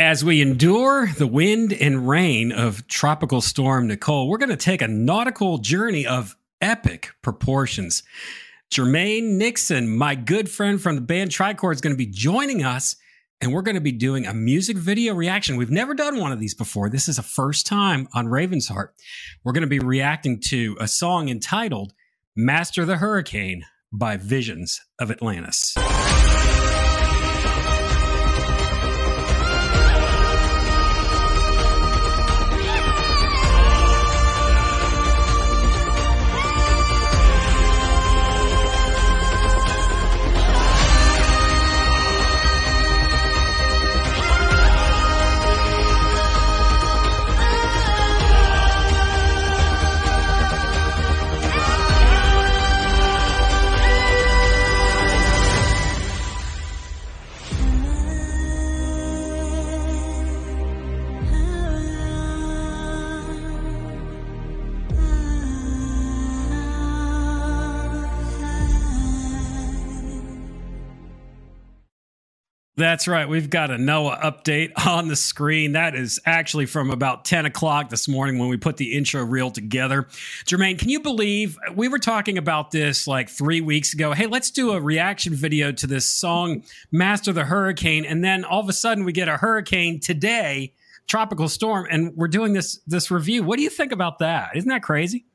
As we endure the wind and rain of Tropical Storm Nicole, we're going to take a nautical journey of epic proportions. Jermaine Nixon, my good friend from the band Tricor, is going to be joining us, and we're going to be doing a music video reaction. We've never done one of these before. This is a first time on Raven's Heart. We're going to be reacting to a song entitled Master the Hurricane by Visions of Atlantis. That's right. We've got a NOAA update on the screen. That is actually from about 10 o'clock this morning when we put the intro reel together. Jermaine, can you believe we were talking about this like three weeks ago? Hey, let's do a reaction video to this song, Master the Hurricane. And then all of a sudden we get a hurricane today, tropical storm, and we're doing this this review. What do you think about that? Isn't that crazy?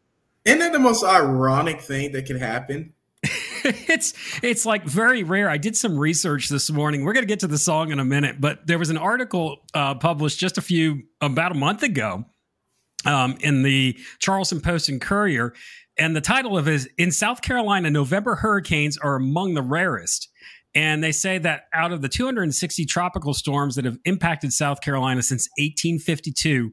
Isn't that the most ironic thing that could happen? it's it's like very rare. I did some research this morning. We're going to get to the song in a minute, but there was an article uh, published just a few about a month ago um, in the Charleston Post and Courier, and the title of it is "In South Carolina, November hurricanes are among the rarest." And they say that out of the 260 tropical storms that have impacted South Carolina since 1852,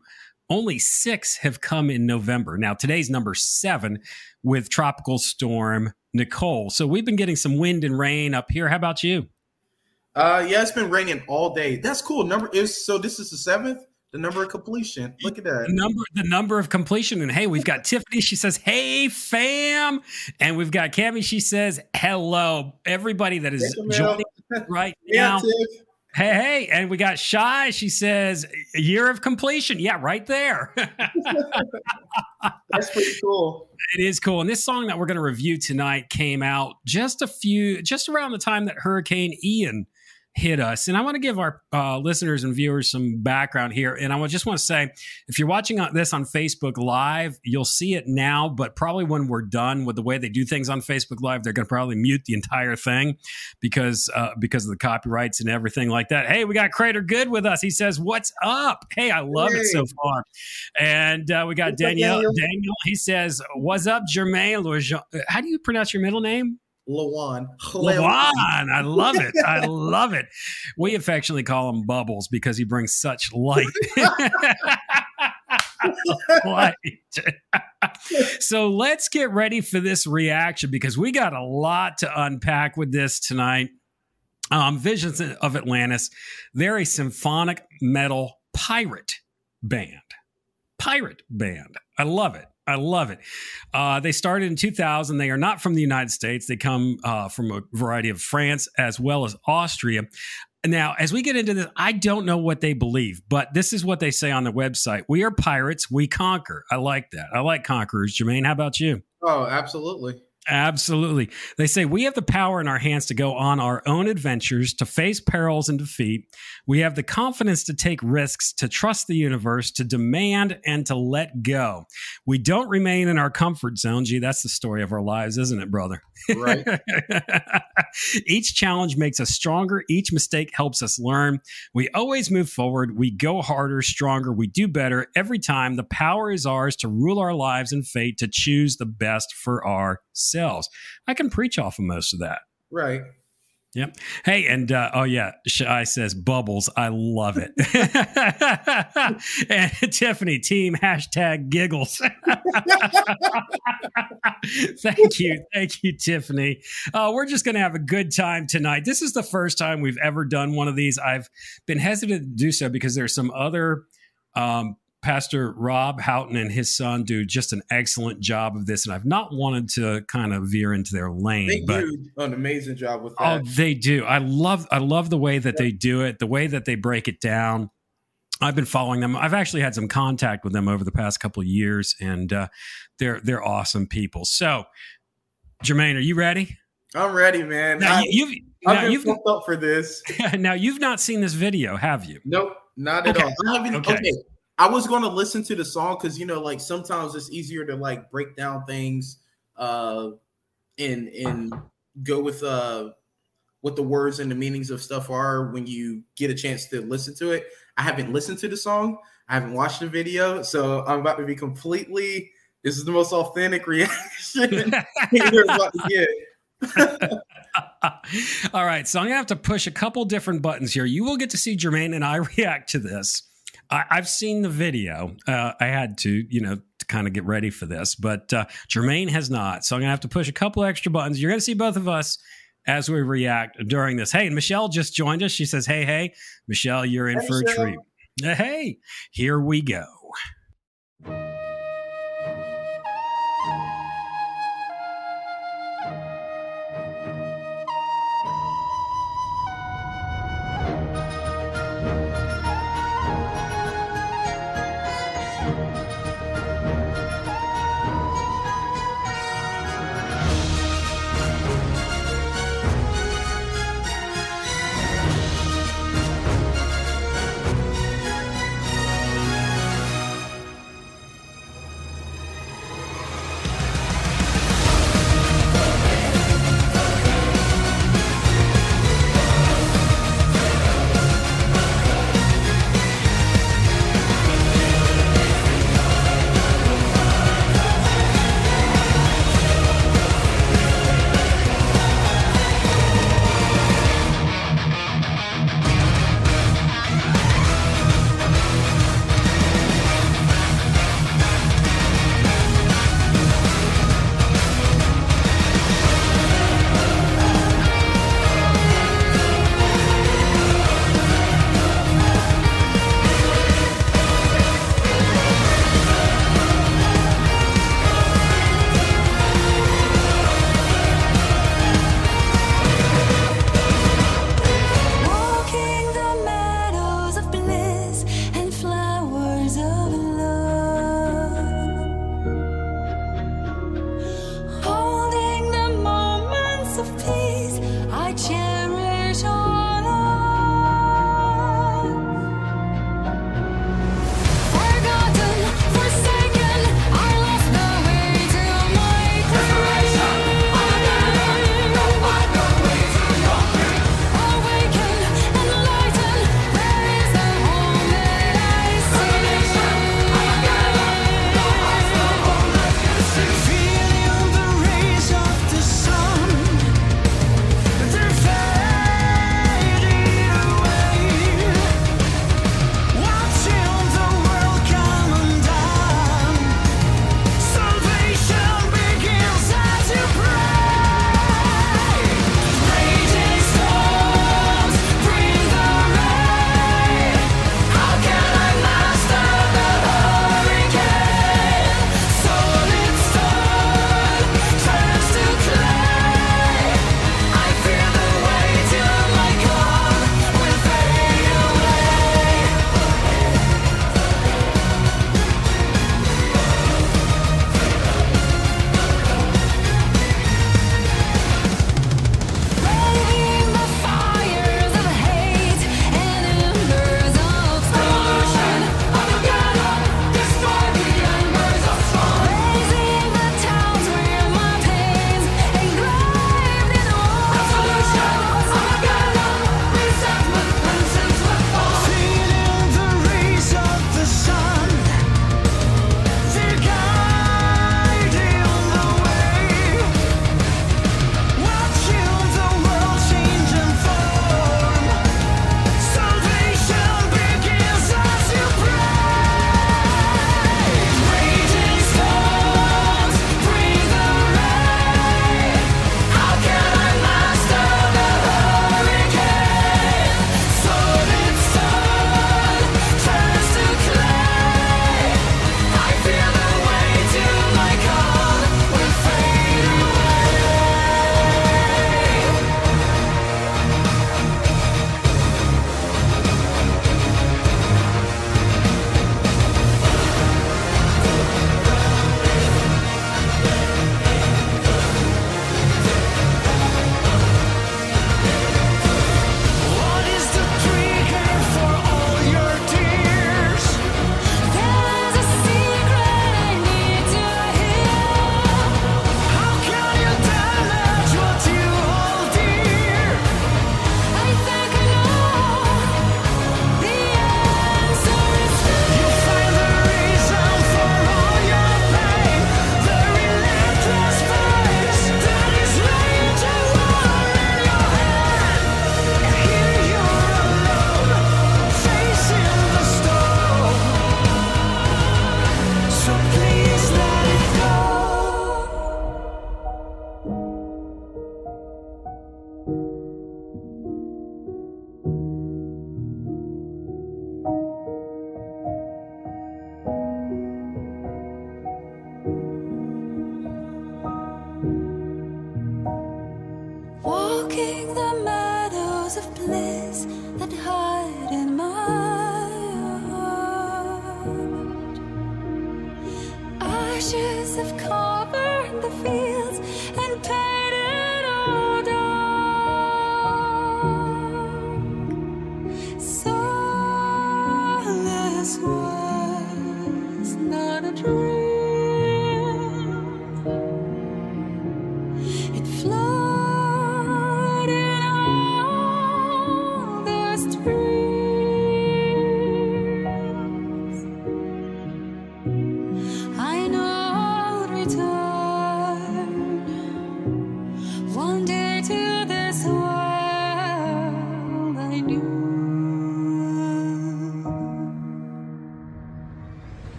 only six have come in November. Now, today's number seven with Tropical Storm Nicole. So we've been getting some wind and rain up here. How about you? Uh, yeah, it's been raining all day. That's cool. Number is so. This is the seventh. The number of completion. Look at that. The number, the number of completion. And hey, we've got Tiffany. She says, "Hey, fam," and we've got Cami. She says, "Hello, everybody that is joining right now." Yeah, Hey, hey, and we got Shy. She says, year of completion. Yeah, right there. That's pretty cool. It is cool. And this song that we're going to review tonight came out just a few, just around the time that Hurricane Ian hit us. And I want to give our uh, listeners and viewers some background here. And I just want to say, if you're watching this on Facebook Live, you'll see it now, but probably when we're done with the way they do things on Facebook Live, they're going to probably mute the entire thing because uh, because of the copyrights and everything like that. Hey, we got Crater Good with us. He says, "What's up?" Hey, I love hey. it so far. And uh, we got Danielle. Daniel. He says, "What's up, Jermaine?" How do you pronounce your middle name? Lawan. Lawan. I love it. I love it. We affectionately call him Bubbles because he brings such light. light. so let's get ready for this reaction because we got a lot to unpack with this tonight. Um, Visions of Atlantis, they're a symphonic metal pirate band. Pirate band. I love it. I love it. Uh, they started in 2000. They are not from the United States. They come uh, from a variety of France as well as Austria. Now, as we get into this, I don't know what they believe, but this is what they say on the website. We are pirates. We conquer. I like that. I like conquerors. Jermaine, how about you? Oh, absolutely. Absolutely. They say we have the power in our hands to go on our own adventures, to face perils and defeat. We have the confidence to take risks, to trust the universe, to demand and to let go. We don't remain in our comfort zone. Gee, that's the story of our lives, isn't it, brother? Right. Each challenge makes us stronger. Each mistake helps us learn. We always move forward. We go harder, stronger. We do better every time. The power is ours to rule our lives and fate, to choose the best for ourselves. I can preach off of most of that. Right. Yep. Hey, and uh, oh yeah, Shy says bubbles. I love it. and Tiffany team hashtag giggles. thank you, thank you, Tiffany. Uh, we're just going to have a good time tonight. This is the first time we've ever done one of these. I've been hesitant to do so because there's some other um, Pastor Rob Houghton and his son do just an excellent job of this, and I've not wanted to kind of veer into their lane. They but, do an amazing job with that. Oh, they do. I love I love the way that they do it, the way that they break it down. I've been following them. I've actually had some contact with them over the past couple of years, and uh, they're they're awesome people. So, Jermaine, are you ready? I'm ready, man. Now, I, you've I've now been you've pumped up for this. now you've not seen this video, have you? Nope, not at Okay. all. Okay. okay. I was going to listen to the song because you know, like sometimes it's easier to like break down things, uh, and and go with uh what the words and the meanings of stuff are when you get a chance to listen to it. I haven't listened to the song. I haven't watched the video, so I'm about to be completely. This is the most authentic reaction you're about to get. All right, so I'm gonna have to push a couple different buttons here. You will get to see Jermaine and I react to this. I, I've seen the video. Uh, I had to, you know, to kind of get ready for this, but uh, Jermaine has not. So I'm gonna have to push a couple extra buttons. You're gonna see both of us as we react during this. Hey, and Michelle just joined us. She says, "Hey, hey, Michelle, you're in Hey, for a treat." Hey, here we go.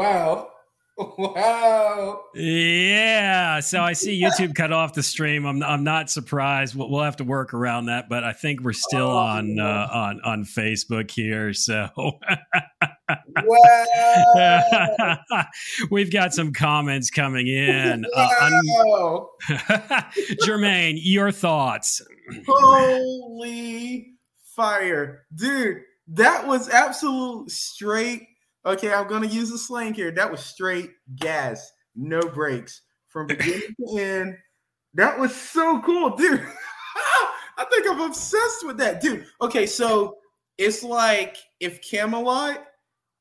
Wow. Wow. Yeah. So I see YouTube cut off the stream. I'm I'm not surprised. We'll, we'll have to work around that, but I think we're still oh, on uh, on on Facebook here. So wow. We've got some comments coming in. Uh, wow. Uh, Jermaine, your thoughts. Holy fire. Dude, that was absolute straight Okay, I'm gonna use the slang here. That was straight gas, no breaks from beginning to end. That was so cool, dude. I think I'm obsessed with that, dude. Okay, so it's like if Kamelot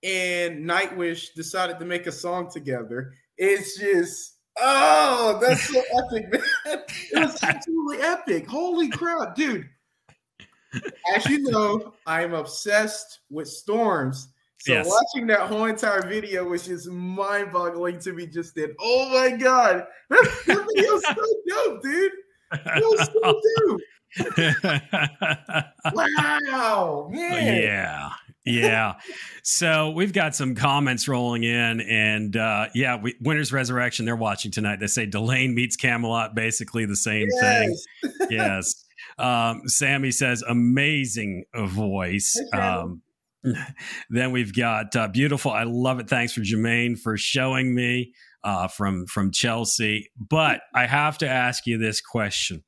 and Nightwish decided to make a song together. It's just oh, that's so epic, man. It was absolutely epic. Holy crap, dude. As you know, I am obsessed with storms. So yes. watching that whole entire video was just mind-boggling to me. Just then, oh my god, that, that video's so dope, dude. Was so dope. wow, man. Yeah. yeah. So we've got some comments rolling in, and uh, yeah, we, Winter's Resurrection. They're watching tonight. They say Delain meets Kamelot, basically the same yes. thing. yes. Um, Sammy says amazing voice. Um, then we've got uh, beautiful. I love it. Thanks for Jermaine for showing me uh, from from Chelsea. But I have to ask you this question: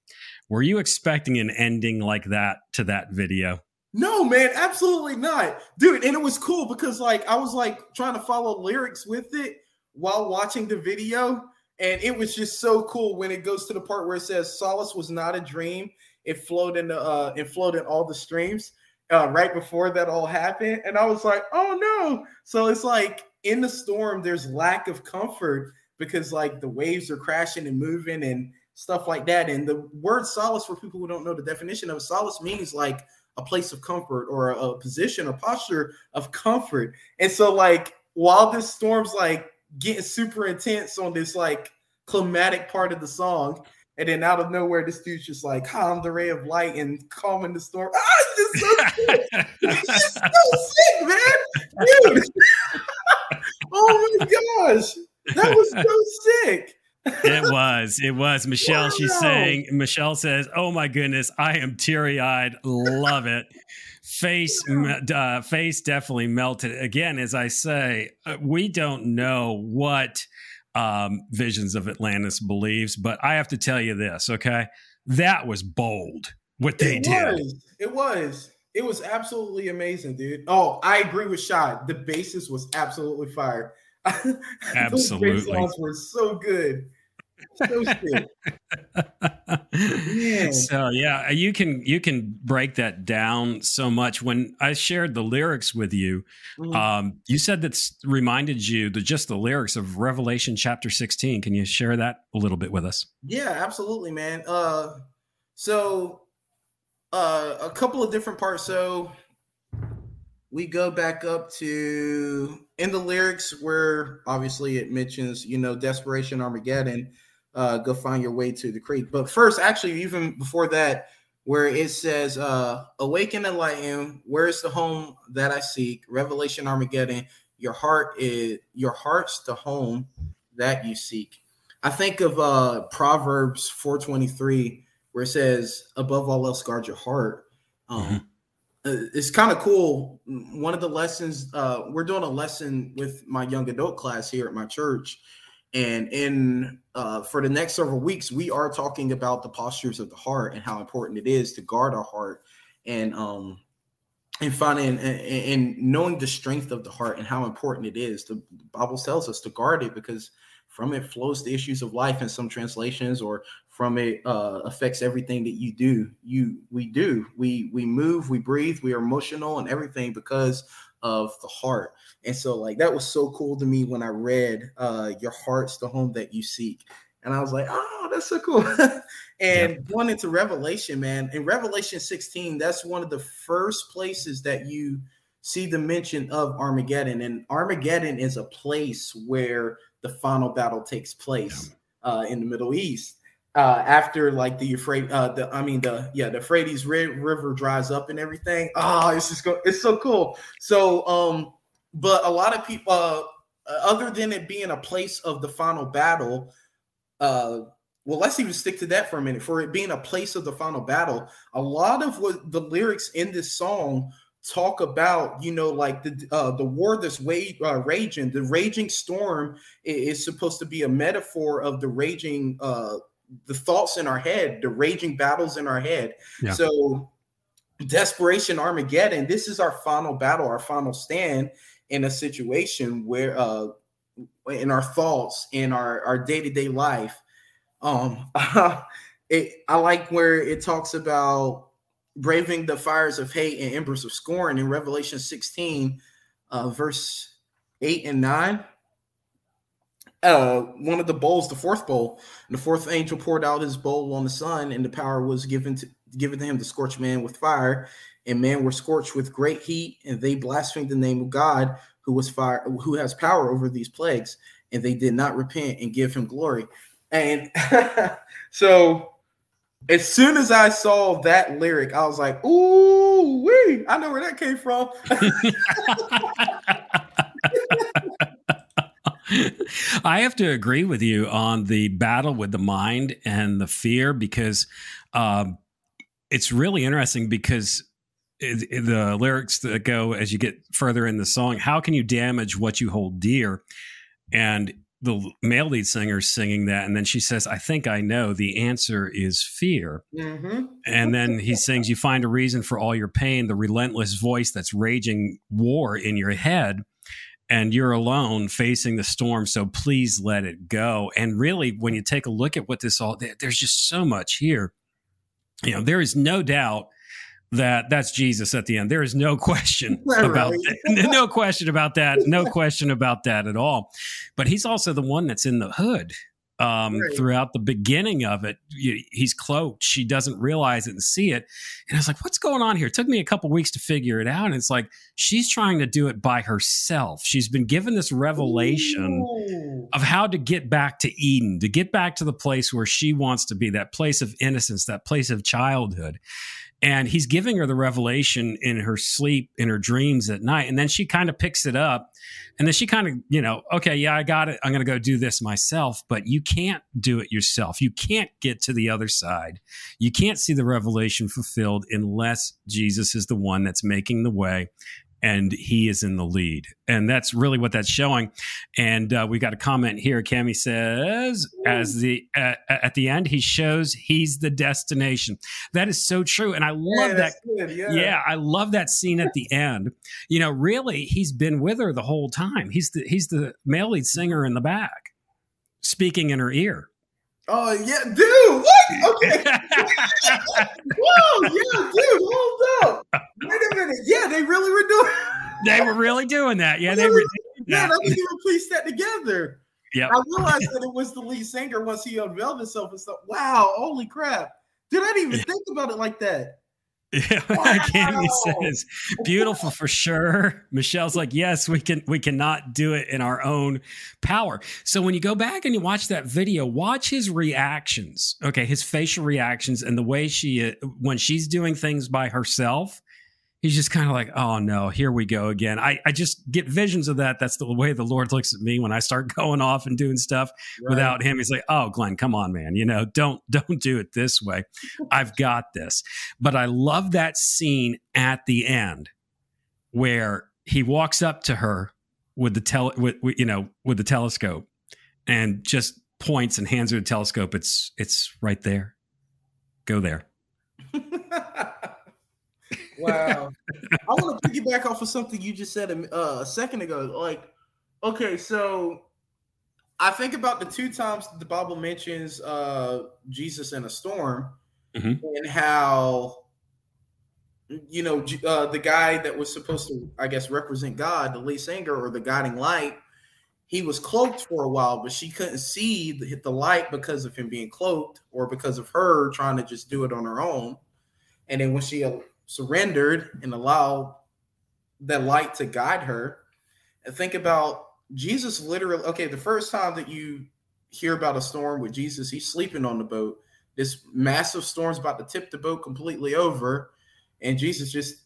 Were you expecting an ending like that to that video? No, man, absolutely not, dude. And it was cool because like I was like trying to follow lyrics with it while watching the video, and it was just so cool when it goes to the part where it says Solace was not a dream. It flowed in the uh, it flowed in all the streams uh, right before that all happened. And I was like, oh no. So it's like in the storm, there's lack of comfort because like the waves are crashing and moving and stuff like that. And the word solace, for people who don't know the definition of solace, means like a place of comfort or a, a position or posture of comfort. And so, like, while this storm's like getting super intense on this like climatic part of the song, and then out of nowhere, this dude's just like, calm the ray of light and calming the storm. Ah, it's just so sick. it's so sick, man. Dude. oh my gosh. That was so sick. it was. It was. Michelle, wow. she's saying, Michelle says, Oh my goodness, I am teary eyed. Love it. Face, uh, face definitely melted. Again, as I say, uh, we don't know what um, Visions of Atlantis believes. But I have to tell you this, okay? That was bold what they it did. Was. It was. It was absolutely amazing, dude. Oh, I agree with Shad. The basis was absolutely fire. Absolutely. Those songs were so good. So so yeah, you can you can break that down so much. When I shared the lyrics with you, mm-hmm. um, you said that reminded you the just the lyrics of Revelation chapter sixteen. Can you share that a little bit with us? Yeah, absolutely, man. Uh, so uh, a couple of different parts. So we go back up to in the lyrics where obviously it mentions you know desperation armageddon uh, go find your way to the creek. But first, actually, even before that, where it says, uh, Awaken and lighten, where is the home that I seek? Revelation Armageddon, your heart is your heart's the home that you seek. I think of uh Proverbs 423, where it says, above all else, guard your heart. Um, mm-hmm. Uh, it's kind of cool. One of the lessons, uh, we're doing a lesson with my young adult class here at my church and in uh, for the next several weeks, we are talking about the postures of the heart and how important it is to guard our heart and um and finding and, and knowing the strength of the heart and how important it is. The Bible tells us to guard it because from it flows the issues of life in some translations, or from it uh, affects everything that you do. You we do we we move, we breathe, we are emotional and everything because of the heart. And so like that was so cool to me when I read uh your heart's the home that you seek. And I was like, oh, that's so cool. and yep. going into Revelation, man, in Revelation 16, that's one of the first places that you see the mention of Armageddon. And Armageddon is a place where the final battle takes place uh, in the Middle East uh, after like the Euphrates, uh, the I mean the yeah the Euphrates River dries up and everything. Oh, it's just go, it's so cool. So um, but a lot of people, uh, other than it being a place of the final battle, uh, well, let's even stick to that for a minute. For it being a place of the final battle, a lot of what the lyrics in this song talk about, you know, like the uh, the war that's way, uh, raging. The raging storm is supposed to be a metaphor of the raging, uh, the thoughts in our head, the raging battles in our head. Yeah. So, desperation, Armageddon. This is our final battle, our final stand in a situation where, uh, in our thoughts, in our our day to day life um, it, I like where it talks about braving the fires of hate and embers of scorn in Revelation 16, uh, verse 8 and 9. Uh, one of the bowls, the fourth bowl, And the fourth angel poured out his bowl on the sun, and the power was given to given to him to scorch man with fire, and men were scorched with great heat, and they blasphemed the name of God, who was fire, who has power over these plagues, and they did not repent and give him glory. And so as soon as I saw that lyric, I was like, ooh, wee, I know where that came from. I have to agree with you on the battle with the mind and the fear because um, it's really interesting because it, the lyrics that go as you get further in the song, how can you damage what you hold dear? And the male lead singer is singing that, and then she says, "I think I know." The answer is fear. Mm-hmm. And then he sings, "You find a reason for all your pain, the relentless voice that's raging war in your head." And you're alone facing the storm, so please let it go. And really, when you take a look at what this all, there's just so much here. You know, there is no doubt that that's Jesus at the end. There is no question about that. no question about that. No question about that at all. But he's also the one that's in the hood um, right. throughout the beginning of it. He's cloaked. She doesn't realize it and see it. And I was like, what's going on here? It took me a couple weeks to figure it out. And it's like she's trying to do it by herself. She's been given this revelation Ooh. of how to get back to Eden, to get back to the place where she wants to be, that place of innocence, that place of childhood and he's giving her the revelation in her sleep in her dreams at night and then she kind of picks it up and then she kind of you know okay yeah i got it. I'm going to go do this myself but you can't do it yourself. You can't get to the other side. You can't see the revelation fulfilled unless jesus is the one that's making the way and he is in the lead. And that's really what that's showing. And uh, we got a comment here. Cami says, as the uh, at the end, he shows he's the destination. That is so true, and I love yeah, that. Good, yeah. yeah, I love that scene at the end. You know, really, he's been with her the whole time. He's the he's the male lead singer in the back, speaking in her ear. Oh yeah, dude. What? Okay. Whoa, yeah, dude. Hold up. Wait a minute. Yeah, they really were doing. they were really doing that. Yeah, they were. Yeah, I didn't even piece that together. Yeah, I realized that it was the lead singer once he unveiled himself and stuff. Wow, holy crap! Did I even think about it like that? Yeah, wow. Cammy says beautiful for sure. Michelle's like, yes, we can. We cannot do it in our own power. So when you go back and you watch that video, watch his reactions. Okay, his facial reactions and the way she uh, when she's doing things by herself he's just kind of like, oh no, here we go again. I, I just get visions of that. That's the way the Lord looks at me when I start going off and doing stuff right. without him. He's like, oh, Glenn, come on, man. You know, don't don't do it this way. I've got this. But I love that scene at the end where he walks up to her with the tele with, with you know with the telescope and just points and hands her the telescope. It's it's right there. Go there. Wow. I want to piggyback off of something you just said a, uh, a second ago. Like, okay, so I think about the two times the Bible mentions uh, Jesus in a storm mm-hmm. and how you know uh, the guy that was supposed to, I guess, represent God, the lead singer or the guiding light. He was cloaked for a while, but she couldn't see the, the light because of him being cloaked, or because of her trying to just do it on her own. And then when she surrendered and allowed that light to guide her. And think about Jesus literally, okay, the first time that you hear about a storm with Jesus, he's sleeping on the boat. This massive storm's about to tip the boat completely over, and Jesus just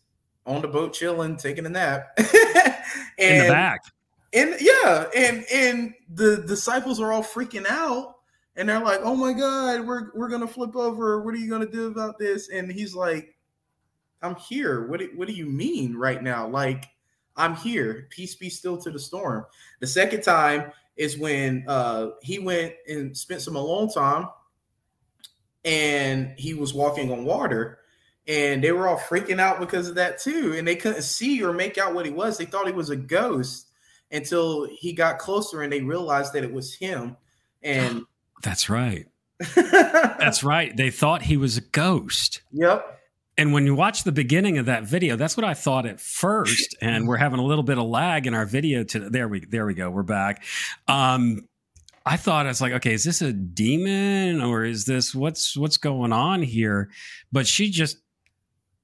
on the boat chilling, taking a nap. and, in the back. And yeah, and and the disciples are all freaking out, and they're like, "Oh my god, we're we're gonna flip over. What are you gonna do about this?" And he's like, "I'm here. What do, what do you mean right now? Like, I'm here. Peace be still to the storm." The second time is when uh, he went and spent some alone time, and he was walking on water and they were all freaking out because of that too and they couldn't see or make out what he was they thought he was a ghost until he got closer and they realized that it was him and that's right that's right they thought he was a ghost yep and when you watch the beginning of that video that's what i thought at first and we're having a little bit of lag in our video to there we there we go we're back um I thought I was like, okay, is this a demon or is this what's what's going on here? But she just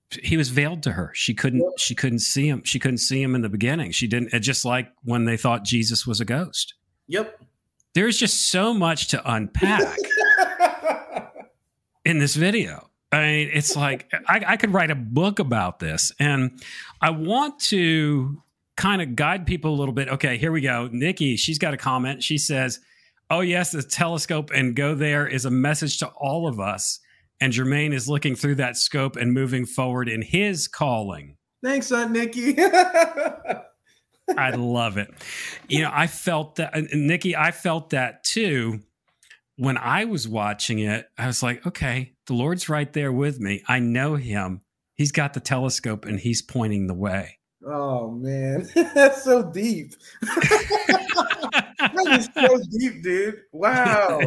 he was veiled to her. She couldn't she couldn't see him. She couldn't see him in the beginning. She didn't just like when they thought Jesus was a ghost. Yep. There's just so much to unpack in this video. I mean, it's like I, I could write a book about this, and I want to kind of guide people a little bit. Okay, here we go. Nikki, she's got a comment. She says, "Oh yes, the telescope and go there is a message to all of us." and Jermaine is looking through that scope and moving forward in his calling. Thanks, Aunt Nikki. I love it. You know, I felt that, Nikki, I felt that too when I was watching it. I was like, okay, the Lord's right there with me. I know him. He's got the telescope and he's pointing the way. Oh, man. That's so deep. that is so deep, dude. Wow.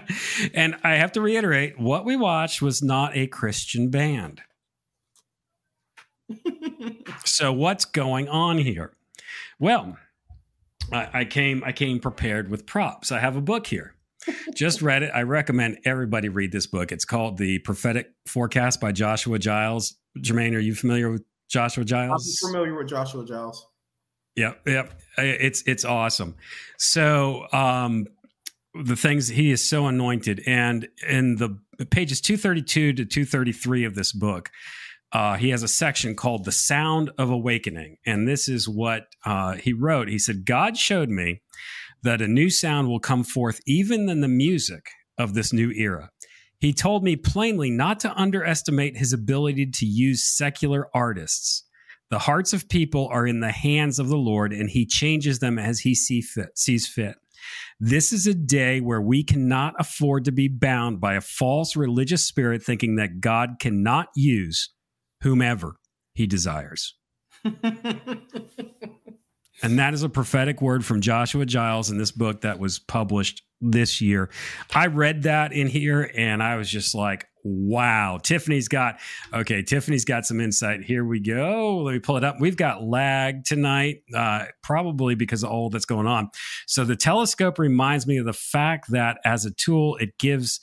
and I have to reiterate what we watched was not a Christian band. so what's going on here? Well, I, I came I came prepared with props. I have a book here. Just read it. I recommend everybody read this book. It's called The Prophetic Forecast by Joshua Giles. Jermaine, are you familiar with Joshua Giles? I'm familiar with Joshua Giles. Yep, yep. It's it's awesome. So um, the things he is so anointed, and in the pages two thirty two to two thirty three of this book, uh, he has a section called "The Sound of Awakening," and this is what uh, he wrote. He said, "God showed me that a new sound will come forth, even than the music of this new era." He told me plainly not to underestimate his ability to use secular artists the hearts of people are in the hands of the Lord, and he changes them as he see fit, sees fit. This is a day where we cannot afford to be bound by a false religious spirit thinking that God cannot use whomever he desires. And that is a prophetic word from Joshua Giles in this book that was published this year. I read that in here and I was just like, wow. Tiffany's got, okay, Tiffany's got some insight. Here we go. Let me pull it up. We've got lag tonight, uh, probably because of all that's going on. So the telescope reminds me of the fact that as a tool, it gives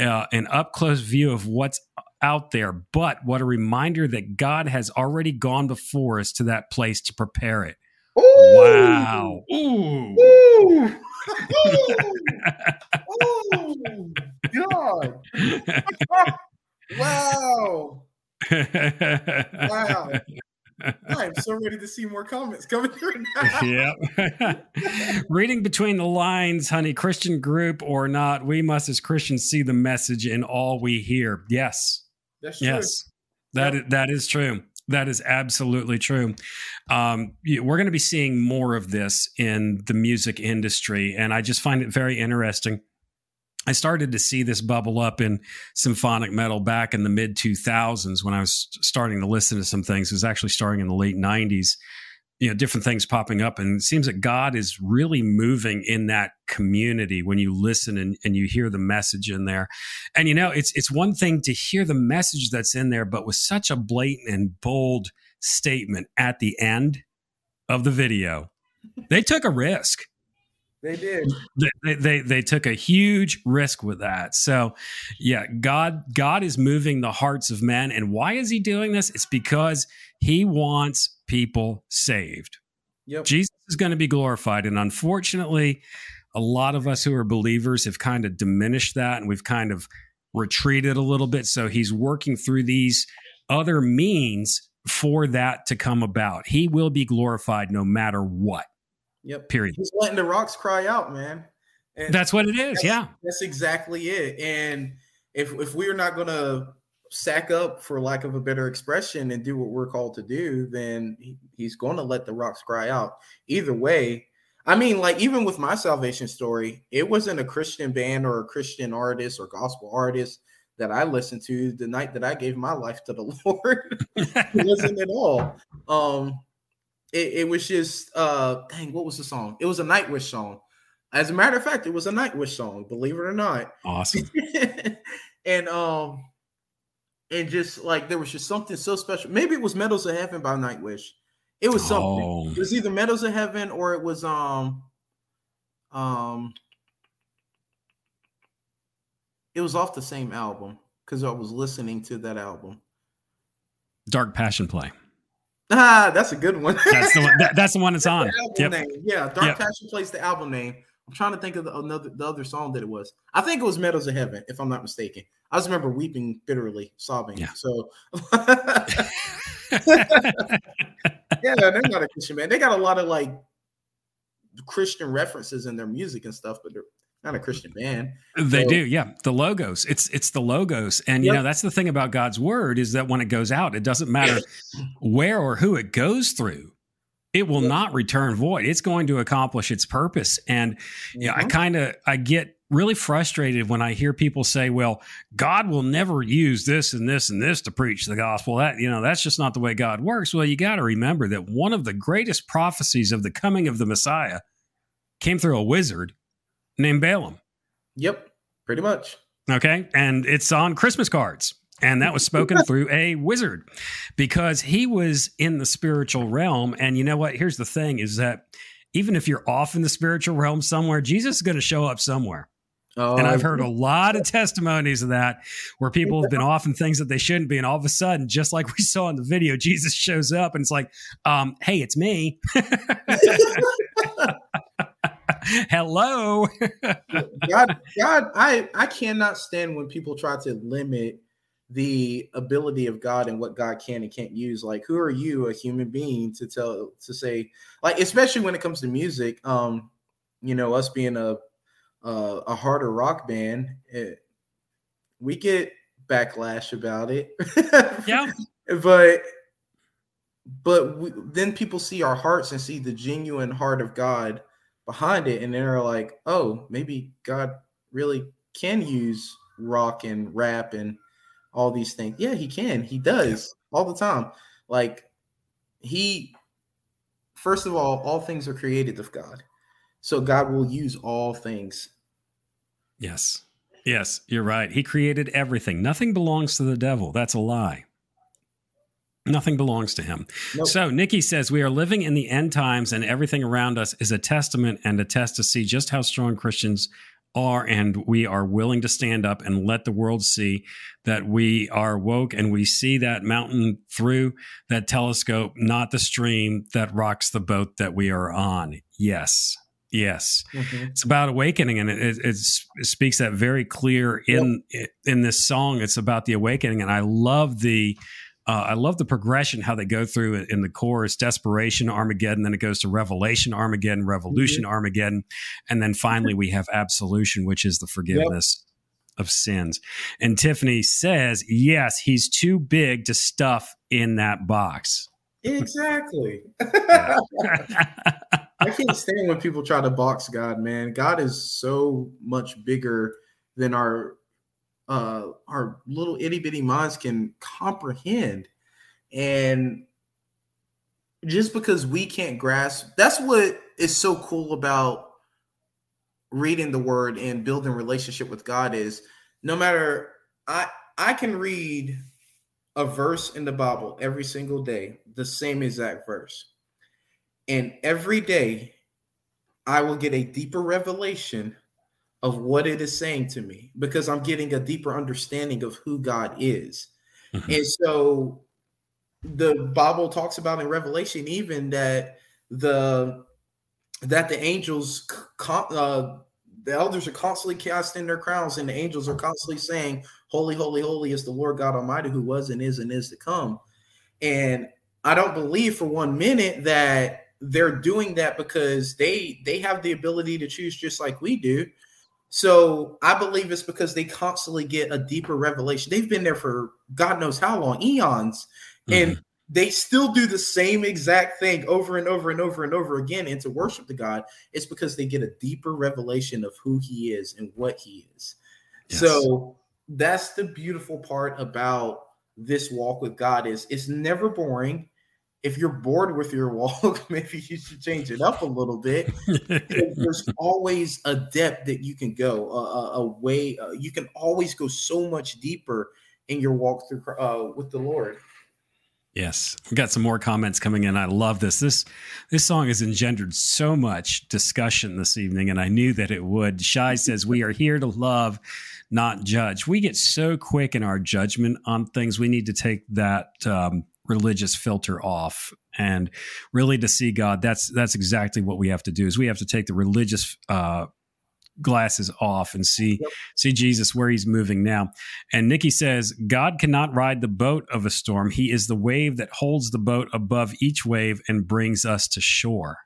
uh, an up close view of what's out there. But what a reminder that God has already gone before us to that place to prepare it. Wow. Ooh. Ooh. Ooh. God. wow. wow. I'm so ready to see more comments coming through now. yep. Reading between the lines, honey, Christian group or not, we must as Christians see the message in all we hear. Yes. That's true. Yes. That yep. is, that is true. That is absolutely true. Um, we're going to be seeing more of this in the music industry, and I just find it very interesting. I started to see this bubble up in symphonic metal back in the mid 2000s when I was starting to listen to some things. It was actually starting in the late 90s you know different things popping up and it seems that god is really moving in that community when you listen and, and you hear the message in there and you know it's it's one thing to hear the message that's in there but with such a blatant and bold statement at the end of the video they took a risk they did. They, they they took a huge risk with that. So, yeah, God God is moving the hearts of men, and why is He doing this? It's because He wants people saved. Yep. Jesus is going to be glorified, and unfortunately, a lot of us who are believers have kind of diminished that, and we've kind of retreated a little bit. So He's working through these other means for that to come about. He will be glorified no matter what. Yep. Period. He's letting the rocks cry out, man. And that's what it is. That's, yeah. That's exactly it. And if if we're not gonna sack up, for lack of a better expression, and do what we're called to do, then he, he's going to let the rocks cry out. Either way, I mean, like even with my salvation story, it wasn't a Christian band or a Christian artist or gospel artist that I listened to the night that I gave my life to the Lord. it wasn't at all. Um, it, it, was just uh dang, what was the song? It was a Nightwish song. As a matter of fact, it was a Nightwish song, believe it or not. Awesome. and um and just like there was just something so special. Maybe it was Meadows of Heaven by Nightwish. It was something. Oh. It was either Meadows of Heaven or it was um um it was off the same album because I was listening to that album. Dark Passion Play. Ah, that's a good one. that's the one. That, that's the one it's on. Yep. Yeah, Dark yep. Passion plays the album name. I'm trying to think of the, another the other song that it was. I think it was Meadows of Heaven, if I'm not mistaken. I just remember weeping bitterly, sobbing. Yeah. So yeah, they're not a Christian band. They got a lot of like Christian references in their music and stuff, but they're not a Christian band. They so, do, yeah. The logos. It's it's the logos. And you know, that's the thing about God's word is that when it goes out, it doesn't matter where or who it goes through. It will not return void. It's going to accomplish its purpose. And you know, I mm-hmm. kind of I get really frustrated when I hear people say, well, God will never use this and this and this to preach the gospel. That, you know, that's just not the way God works. Well, you got to remember that one of the greatest prophecies of the coming of the Messiah came through a wizard named Balaam. Yep, pretty much. Okay. And it's on Christmas cards. And that was spoken through a wizard because he was in the spiritual realm. And you know what? Here's the thing is that even if you're off in the spiritual realm somewhere, Jesus is going to show up somewhere. Oh, and I've heard a lot of testimonies of that where people have been off in things that they shouldn't be. And all of a sudden, just like we saw in the video, Jesus shows up and it's like, um, hey, it's me. Hello. God, God, I, I cannot stand when people try to limit the ability of God and what God can and can't use. Like, who are you, a human being, to tell to say, like, especially when it comes to music, um, you know, us being a uh, a harder rock band, it, we get backlash about it. yeah. But but we, then people see our hearts and see the genuine heart of God behind it, and they're like, "Oh, maybe God really can use rock and rap and all these things." Yeah, He can. He does all the time. Like He, first of all, all things are created of God. So God will use all things. Yes. Yes, you're right. He created everything. Nothing belongs to the devil. That's a lie. Nothing belongs to him. Nope. So, Nikki says, We are living in the end times, and everything around us is a testament and a test to see just how strong Christians are. And we are willing to stand up and let the world see that we are woke and we see that mountain through that telescope, not the stream that rocks the boat that we are on. Yes. Yes, mm-hmm. it's about awakening, and it, it, it, speaks that very clear in yep. in this song. It's about the awakening, and I love the uh, I love the progression how they go through in the chorus: desperation, Armageddon, then it goes to revelation, Armageddon, revolution, mm-hmm. Armageddon, and then finally we have absolution, which is the forgiveness. Yep. Of sins. And Tiffany says, yes, he's too big to stuff in that box. Exactly. I can't stand when people try to box God, man. God is so much bigger than our uh our little itty bitty minds can comprehend. And just because we can't grasp, that's what is so cool about reading the word and building relationship with God is no matter I I can read a verse in the Bible every single day, the same exact verse. And every day, I will get a deeper revelation of what it is saying to me because I'm getting a deeper understanding of who God is. Mm-hmm. And so the Bible talks about in Revelation even that the that the angels uh, the elders are constantly casting their crowns and the angels are constantly saying holy holy holy is the Lord God Almighty who was and is and is to come. And I don't believe for one minute that they're doing that because they they have the ability to choose just like we do. So I believe it's because they constantly get a deeper revelation. They've been there for God knows how long, eons, mm-hmm. and they still do the same exact thing over and over and over and over again. And to worship the God, it's because they get a deeper revelation of who He is and what He is. Yes. So that's the beautiful part about this walk with God is it's never boring if you're bored with your walk, maybe you should change it up a little bit. There's always a depth that you can go, a, a way uh, you can always go so much deeper in your walk through uh, with the Lord. Yes, we got some more comments coming in. I love this. This this song has engendered so much discussion this evening, and I knew that it would. Shy says, "We are here to love, not judge." We get so quick in our judgment on things. We need to take that um, religious filter off and really to see god that's that's exactly what we have to do is we have to take the religious uh, glasses off and see yep. see Jesus where he's moving now. And Nikki says, God cannot ride the boat of a storm. He is the wave that holds the boat above each wave and brings us to shore.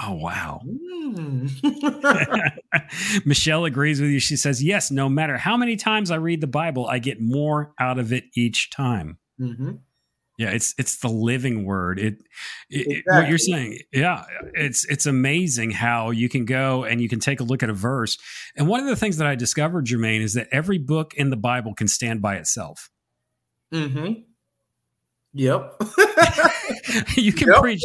Oh wow. Mm. Michelle agrees with you. She says, Yes, no matter how many times I read the Bible, I get more out of it each time. Mm-hmm. Yeah, it's it's the living word. It, it exactly. what you're saying. Yeah, it's it's amazing how you can go and you can take a look at a verse. And one of the things that I discovered, Jermaine, is that every book in the Bible can stand by itself. Mm-hmm. Yep. you can yep. preach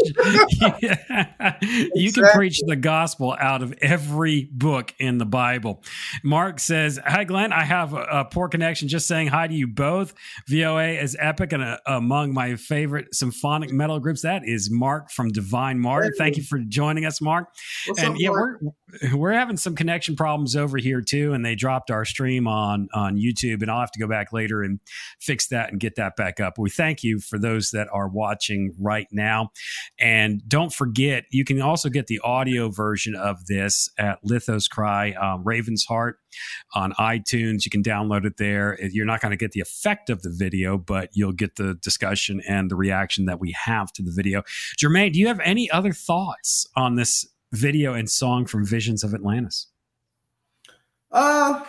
yeah, you can preach the gospel out of every book in the Bible. Mark says, "Hi Glenn, I have a, a poor connection just saying hi to you both. VOA is epic and a, uh, among my favorite symphonic metal groups. That is Mark from Divine Mark. Thank you for joining us, Mark. What's and up, yeah, Mark? we're we're having some connection problems over here too and they dropped our stream on on YouTube and I'll have to go back later and fix that and get that back up. We thank you for those that are watching right now. And don't forget, you can also get the audio version of this at Lithos Cry, um, Raven's Heart on iTunes. You can download it there. You're not going to get the effect of the video, but you'll get the discussion and the reaction that we have to the video. Jermaine, do you have any other thoughts on this video and song from Visions of Atlantis? Uh,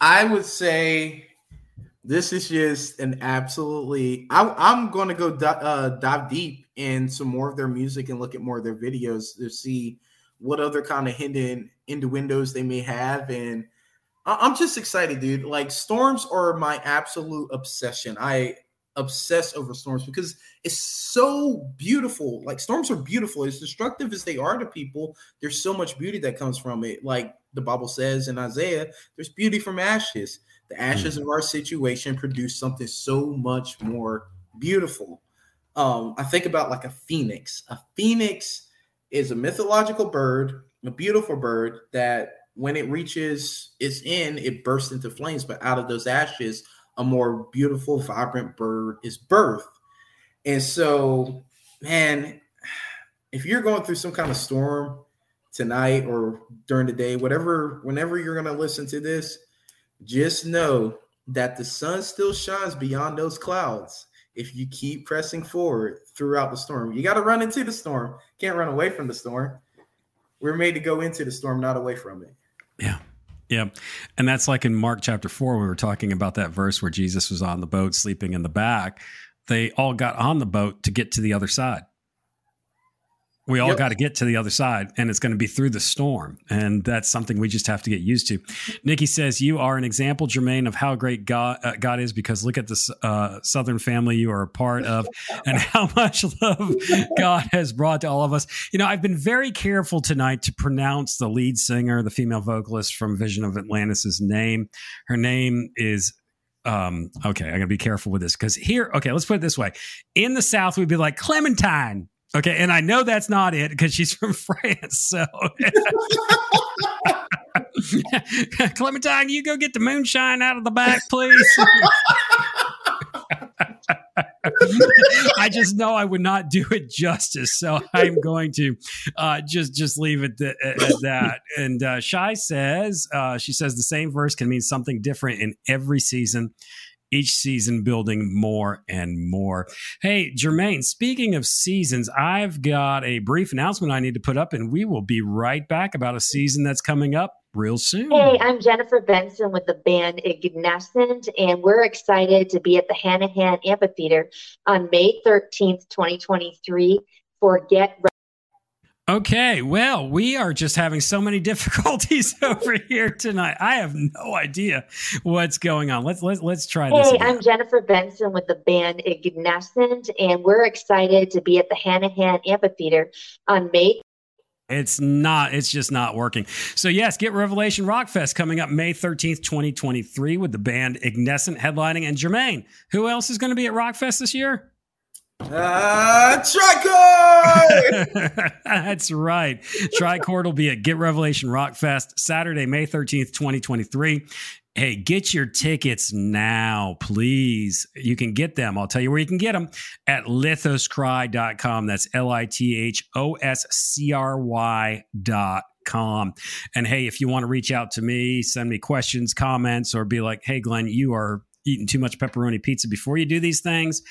I would say this is just an absolutely. I, am going to go uh, dive deep in some more of their music and look at more of their videos to see what other kind of hidden windows they may have. And I'm just excited, dude. Like storms are my absolute obsession. I obsess over storms because it's so beautiful. Like storms are beautiful. As destructive as they are to people, there's so much beauty that comes from it. Like the Bible says in Isaiah, there's beauty from ashes. The ashes mm-hmm. of our situation produce something so much more beautiful. Um, I think about like a phoenix. A phoenix is a mythological bird, a beautiful bird that when it reaches its end, it bursts into flames. But out of those ashes, a more beautiful, vibrant bird is birth. And so, man, if you're going through some kind of storm tonight or during the day, whatever, whenever you're going to listen to this, just know that the sun still shines beyond those clouds if you keep pressing forward throughout the storm. You got to run into the storm, can't run away from the storm. We're made to go into the storm, not away from it. Yeah. Yeah. And that's like in Mark chapter four, we were talking about that verse where Jesus was on the boat sleeping in the back. They all got on the boat to get to the other side we all yep. got to get to the other side and it's going to be through the storm and that's something we just have to get used to nikki says you are an example jermaine of how great god, uh, god is because look at this uh, southern family you are a part of and how much love god has brought to all of us you know i've been very careful tonight to pronounce the lead singer the female vocalist from vision of atlantis's name her name is um, okay, I gotta be careful with this because here, okay, let's put it this way. In the South, we'd be like Clementine, Okay, and I know that's not it because she's from France. So, Clementine, you go get the moonshine out of the back, please. I just know I would not do it justice, so I'm going to uh, just just leave it th- at, that. And uh, Shy says uh, she says the same verse can mean something different in every season each season building more and more. Hey, Jermaine, speaking of seasons, I've got a brief announcement I need to put up, and we will be right back about a season that's coming up real soon. Hey, I'm Jennifer Benson with the band Ignescent, and we're excited to be at the Hanahan Amphitheater on May 13th, 2023 for Get Okay, well, we are just having so many difficulties over here tonight. I have no idea what's going on. Let's let's let's try hey, this. Hey, I'm Jennifer Benson with the band Ignescent, and we're excited to be at the Hanahan Amphitheater on May it's not, it's just not working. So, yes, get Revelation Rock Fest coming up May 13th, 2023, with the band Ignescent headlining. And Jermaine, who else is going to be at Rock Fest this year? Uh, Tricord! That's right. Tricord will be at Get Revelation Rock Fest Saturday, May 13th, 2023. Hey, get your tickets now, please. You can get them. I'll tell you where you can get them at lithoscry.com. That's L I T H O S C R Y.com. And hey, if you want to reach out to me, send me questions, comments, or be like, hey, Glenn, you are eating too much pepperoni pizza before you do these things,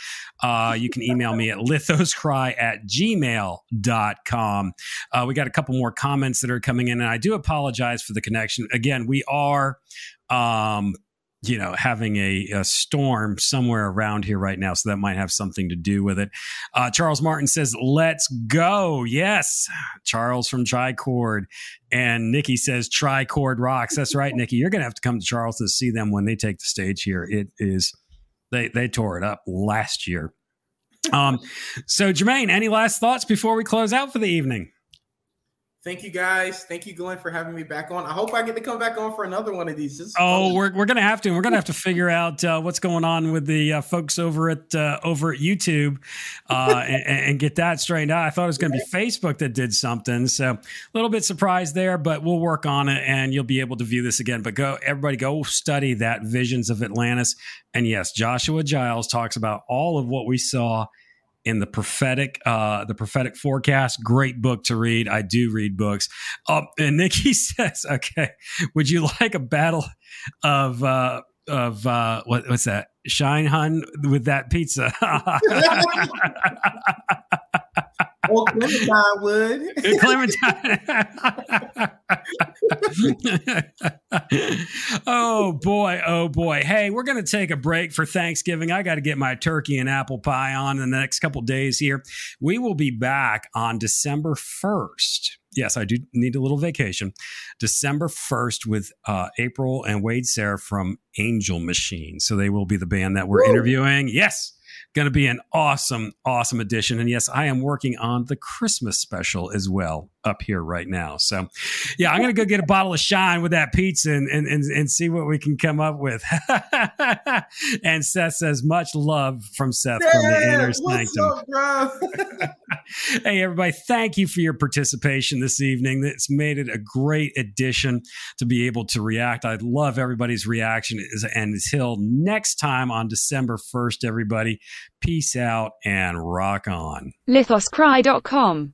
uh, you can email me at lithoscry at gmail.com. Uh, we got a couple more comments that are coming in, and I do apologize for the connection. Again, we are um, you know, having a, a, storm somewhere around here right now. So that might have something to do with it. Uh, Charles Martin says, let's go. Yes. Charles from Tricord. And Nikki says, Tricord rocks. That's right, Nikki. You're going to have to come to Charles to see them when they take the stage here. It is, they, they tore it up last year. Um, so Jermaine, any last thoughts before we close out for the evening? Thank you guys. Thank you, Glenn, for having me back on. I hope I get to come back on for another one of these. Oh, fun. we're, we're gonna have to. We're gonna have to figure out uh, what's going on with the uh, folks over at uh, over at YouTube uh, and, and, get that straightened out. I thought it was gonna be Facebook that did something, so a little bit surprised there, but we'll work on it, and you'll be able to view this again. But go, everybody, go study that Visions of Atlantis, and yes, Joshua Giles talks about all of what we saw in the prophetic uh the prophetic forecast. Great book to read. I do read books. Um and nikki says okay would you like a battle of uh of uh what, what's that? Shine hun with that pizza Well, Clementine would. Clementine. oh boy, oh boy. Hey, we're going to take a break for Thanksgiving. I got to get my turkey and apple pie on in the next couple days here. We will be back on December 1st yes, I do need a little vacation. December 1st with uh, April and Wade Sarah from Angel Machine. So they will be the band that we're Woo! interviewing. Yes. Going to be an awesome, awesome addition. And yes, I am working on the Christmas special as well up here right now. So, yeah, I'm going to go get a bottle of Shine with that pizza and, and, and, and see what we can come up with. and Seth says, much love from Seth yeah, from the inner sanctum. hey, everybody, thank you for your participation this evening. It's made it a great addition to be able to react. I love everybody's reaction. And until next time on December 1st, everybody, peace out and rock on. Lithoscry.com